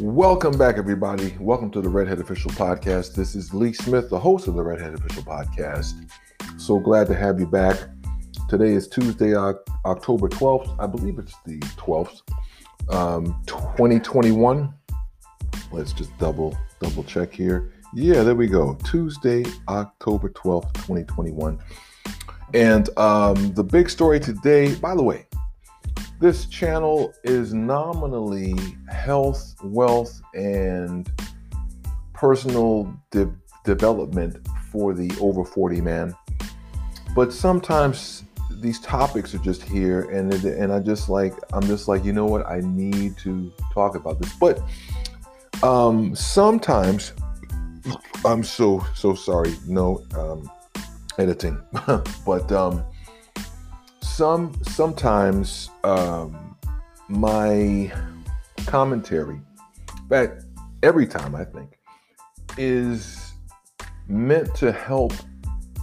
Welcome back, everybody. Welcome to the Redhead Official Podcast. This is Lee Smith, the host of the Redhead Official Podcast. So glad to have you back. Today is Tuesday, October 12th. I believe it's the 12th, um, 2021. Let's just double double check here. Yeah, there we go. Tuesday, October 12th, 2021. And um, the big story today, by the way, this channel is nominally health, wealth, and personal de- development for the over 40 man. But sometimes these topics are just here, and and I just like I'm just like you know what I need to talk about this. But um, sometimes I'm so so sorry. No um, editing, but um, some sometimes um, my commentary, but every time I think, is meant to help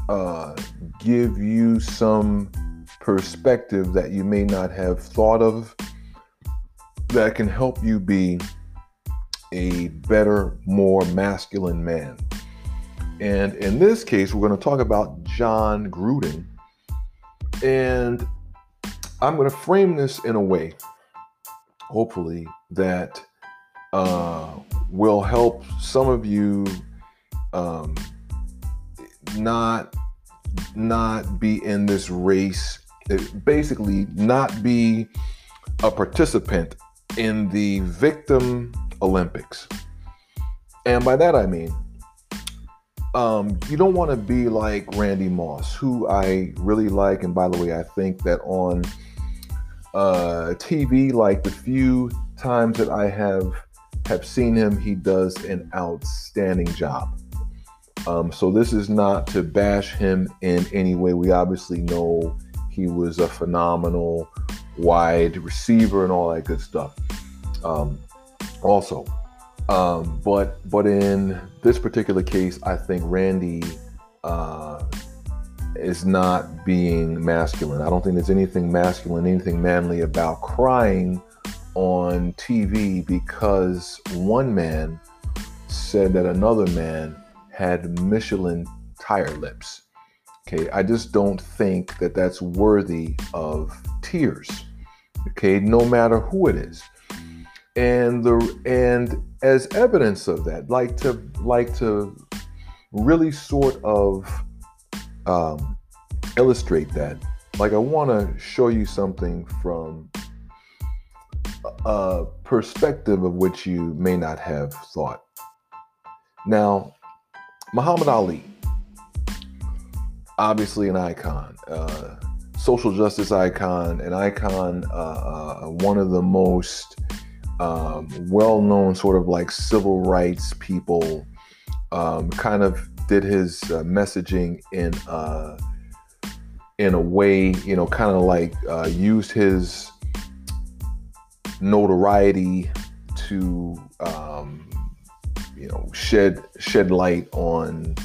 uh, give you some perspective that you may not have thought of that can help you be a better, more masculine man. And in this case, we're going to talk about Jon Gruden and I'm going to frame this in a way, hopefully, that uh, will help some of you um, not not be in this race. Basically, not be a participant in the victim Olympics. And by that I mean um, you don't want to be like Randy Moss, who I really like. And by the way, I think that on uh, TV, like the few times that I have have seen him, he does an outstanding job. Um, so this is not to bash him in any way. We obviously know he was a phenomenal wide receiver and all that good stuff. Um, also, um, but but in this particular case, I think Randy uh, is not being masculine. I don't think there's anything masculine, anything manly about crying on TV because one man said that another man had Michelin tire lips. Okay, I just don't think that that's worthy of tears. Okay, no matter who it is and the and as evidence of that like to like to really sort of um, illustrate that like i want to show you something from a perspective of which you may not have thought. Now muhammad ali obviously an icon uh, social justice icon an icon uh, uh, one of the most um, well-known sort of like civil rights people um, kind of did his uh, messaging in uh, in a way you know kind of like uh, used his notoriety to um, you know shed shed light on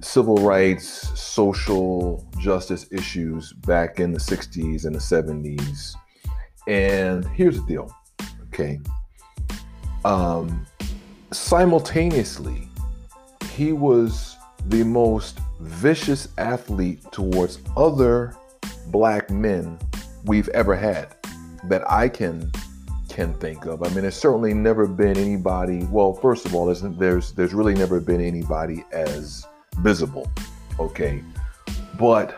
civil rights social justice issues back in the 60s and the 70s and here's the deal Okay. Um, simultaneously, he was the most vicious athlete towards other black men we've ever had that I can can think of. I mean, there's certainly never been anybody. Well, first of all, there's there's there's really never been anybody as visible. Okay, but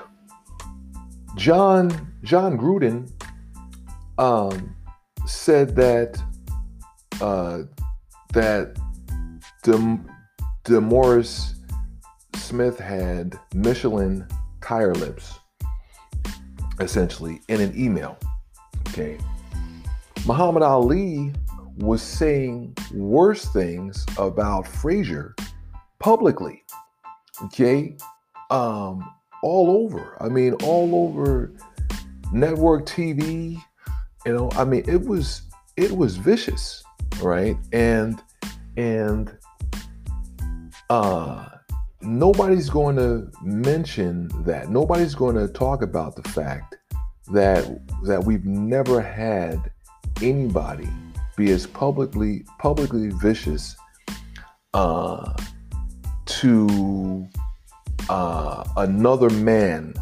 John Jon Gruden um, said that uh, that Dem- DeMaurice Smith had Michelin tire lips, essentially, in an email. Okay. Muhammad Ali was saying worse things about Frazier publicly. Okay. Um, all over. I mean, all over network TV, you know, I mean, it was it was vicious, right? And and uh nobody's going to mention that. Nobody's going to talk about the fact that that we've never had anybody be as publicly publicly vicious uh, to uh, another man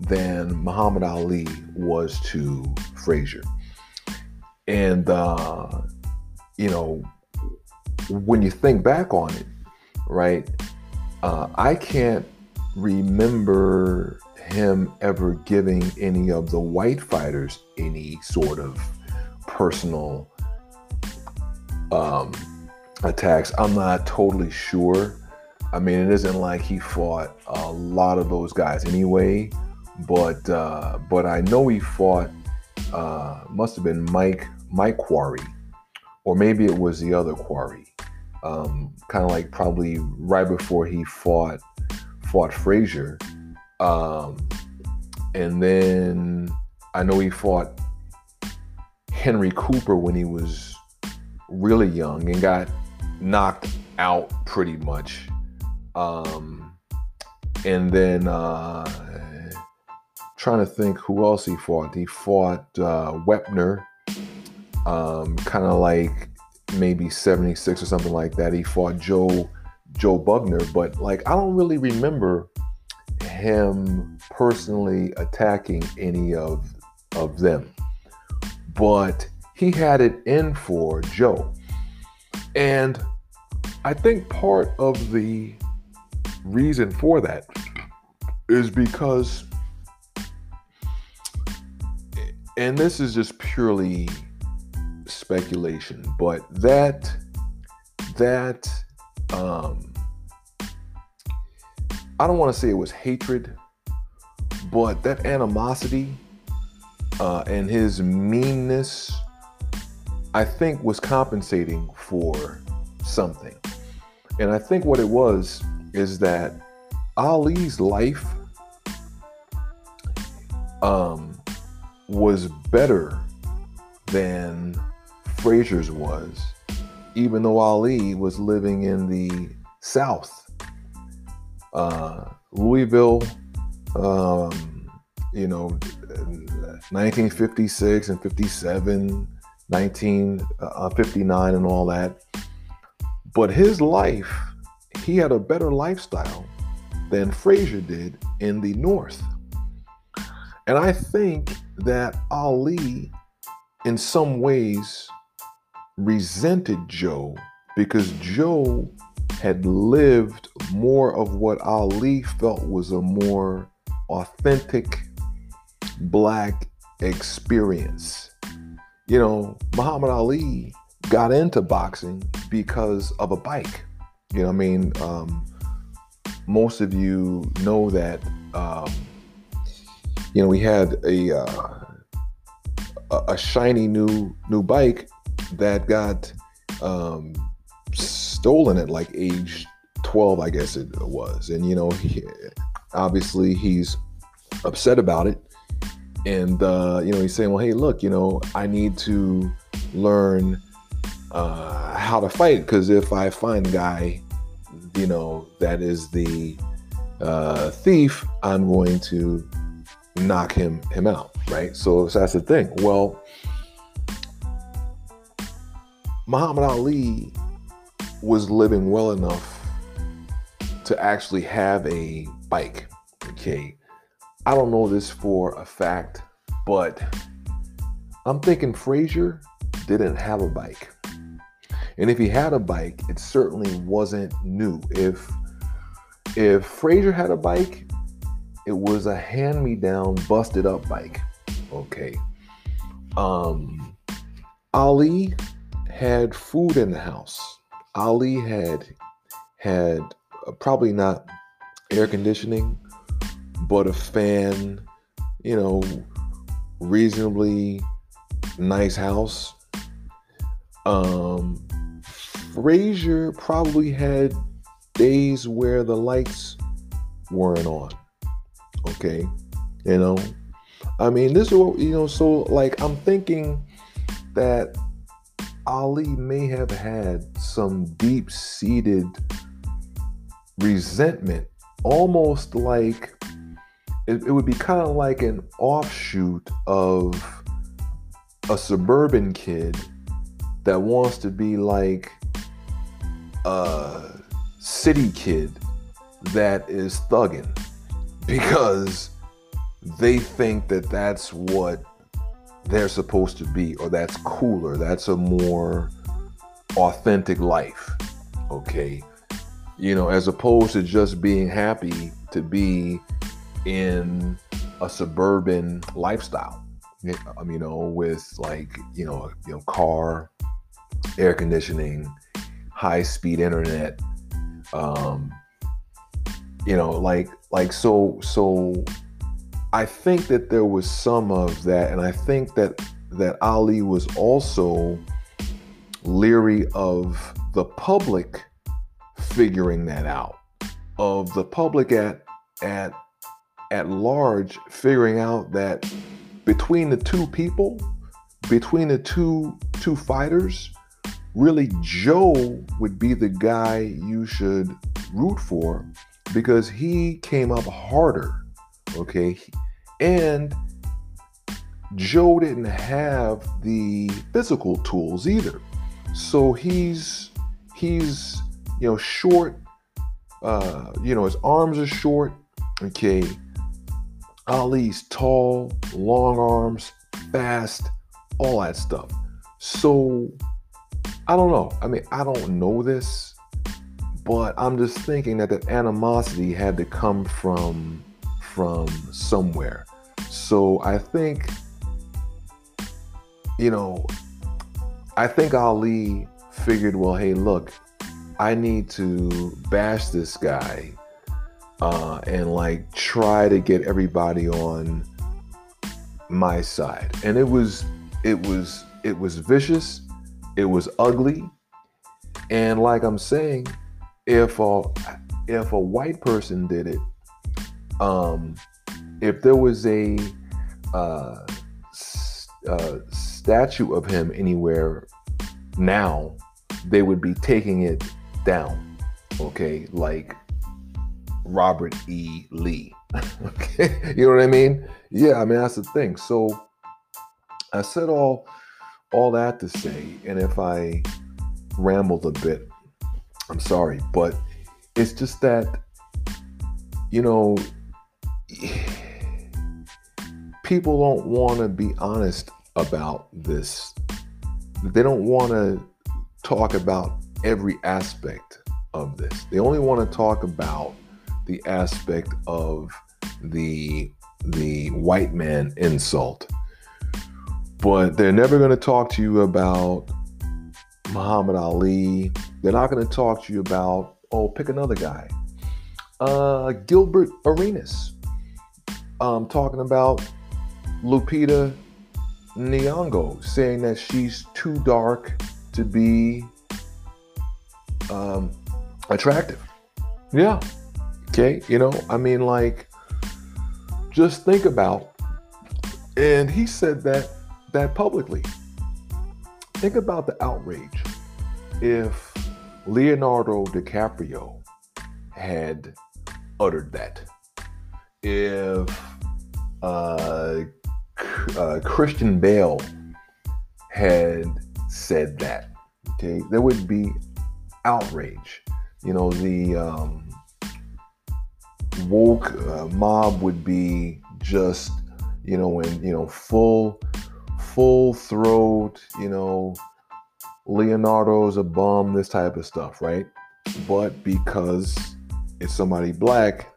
than Muhammad Ali was to Frazier. And, uh, you know, when you think back on it, right, uh, I can't remember him ever giving any of the white fighters any sort of personal um, attacks. I'm not totally sure. I mean, it isn't like he fought a lot of those guys anyway, but uh, but I know he fought. Uh, must have been Mike Mike Quarry, or maybe it was the other Quarry. Um, kind of like probably right before he fought fought Frazier, um, and then I know he fought Henry Cooper when he was really young and got knocked out pretty much. Um, and then uh, trying to think who else he fought. He fought uh, Wepner, um, kind of like maybe 76 or something like that. He fought Joe Joe Bugner, but like I don't really remember him personally attacking any of of them. But he had it in for Joe. And I think part of the reason for that is because, and this is just purely speculation, but that, that, um, I don't want to say it was hatred, but that animosity uh, and his meanness, I think, was compensating for something. And I think what it was is that Ali's life um, was better than Frazier's was, even though Ali was living in the South. Uh, Louisville, um, you know, 1956 and 57, 1959, uh, and all that. But his life, he had a better lifestyle than Frazier did in the North. And I think that Ali, in some ways, resented Joe because Joe had lived more of what Ali felt was a more authentic black experience. You know, Muhammad Ali got into boxing because of a bike. You know, I mean, um, most of you know that. Um, you know, we had a, uh, a shiny new new bike that got um, stolen at like age 12, I guess it was, and you know, he, obviously he's upset about it, and uh, you know, he's saying, well, hey, look, you know, I need to learn uh, how to fight because if I find guy, you know, that is the uh, thief, I'm going to knock him him out, right? So, so that's the thing. Well, Muhammad Ali was living well enough to actually have a bike. Okay. I don't know this for a fact, but I'm thinking Frazier didn't have a bike. And if he had a bike, it certainly wasn't new. If if Frazier had a bike, it was a hand-me-down, busted up bike. Okay. Um Ali had food in the house. Ali had had uh, probably not air conditioning, but a fan, you know, reasonably nice house. Um, Frazier probably had days where the lights weren't on. Okay. You know, I mean, this is what, you know, so like I'm thinking that Ali may have had some deep seated resentment, almost like it, it would be kind of like an offshoot of a suburban kid that wants to be like a city kid that is thugging because they think that that's what they're supposed to be or that's cooler that's a more authentic life okay? You know as opposed to just being happy to be in a suburban lifestyle. You know with like you know you know car air conditioning high speed internet um you know like like so so i think that there was some of that and i think that that ali was also leery of the public figuring that out of the public at at at large figuring out that between the two people between the two two fighters really joe would be the guy you should root for because he came up harder, okay? And Joe didn't have the physical tools either. So he's he's you know short uh you know his arms are short, okay? Ali's tall, long arms, fast, all that stuff. So I don't know. I mean, I don't know this but I'm just thinking that that animosity had to come from from somewhere. So I think, you know, I think Ali figured, well, hey, look, I need to bash this guy uh, and like try to get everybody on my side. And it was, it was, it was vicious. It was ugly. And like I'm saying, if a if a white person did it, um, if there was a uh, uh, statue of him anywhere now, they would be taking it down. Okay, like Robert E. Lee. okay, you know what I mean? Yeah, I mean that's the thing. So I said all all that to say, and if I rambled a bit, I'm sorry, but it's just that, you know, people don't want to be honest about this. They don't want to talk about every aspect of this. They only want to talk about the aspect of the the white man insult. But they're never going to talk to you about Muhammad Ali. They're not going to talk to you about, oh, pick another guy. Uh, Gilbert Arenas. Um, talking about Lupita Nyong'o, saying that she's too dark to be um, attractive. Yeah. Okay. You know, I mean, like, just think about, and he said that that publicly. Think about the outrage if Leonardo DiCaprio had uttered that. If uh, uh, Christian Bale had said that, okay, there would be outrage. You know, the um, woke uh, mob would be just, you know, in you know full full throat, you know, Leonardo's a bum, this type of stuff, right? But because it's somebody black,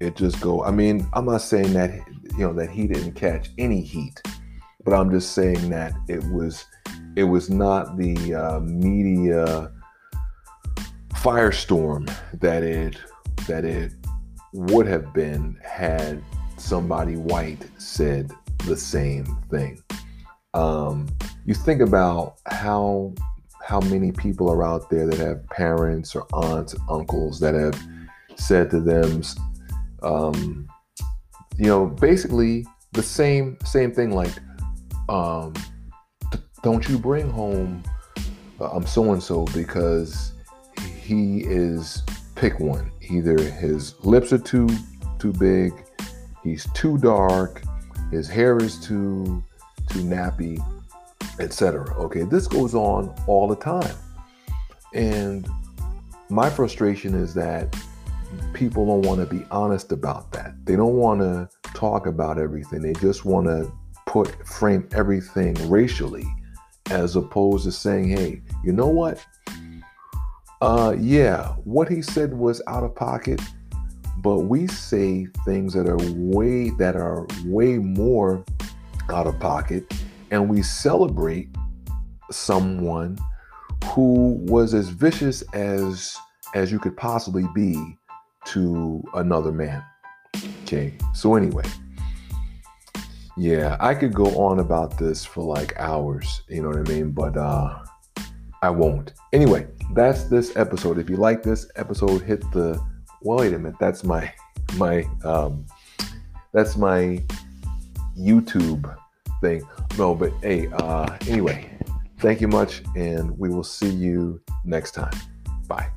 it just go. I mean, I'm not saying that you know that he didn't catch any heat, but I'm just saying that it was it was not the uh, media firestorm that it that it would have been had somebody white said the same thing um, you think about how how many people are out there that have parents or aunts, uncles that have said to them, um, you know, basically the same same thing like, um, don't you bring home um so and so because he is pick one. Either his lips are too too big, he's too dark, his hair is too too nappy, etc. Okay, this goes on all the time. And my frustration is that people don't want to be honest about that. They don't want to talk about everything. They just want to put frame everything racially as opposed to saying, "Hey, you know what? Uh yeah, what he said was out of pocket, but we say things that are way that are way more out of pocket and we celebrate someone who was as vicious as as you could possibly be to another man. Okay. So anyway, yeah, I could go on about this for like hours, you know what I mean, but uh I won't. Anyway, that's this episode. If you like this episode, hit the well, wait a minute, that's my my um that's my YouTube thing. No, but hey, uh anyway, thank you much and we will see you next time. Bye.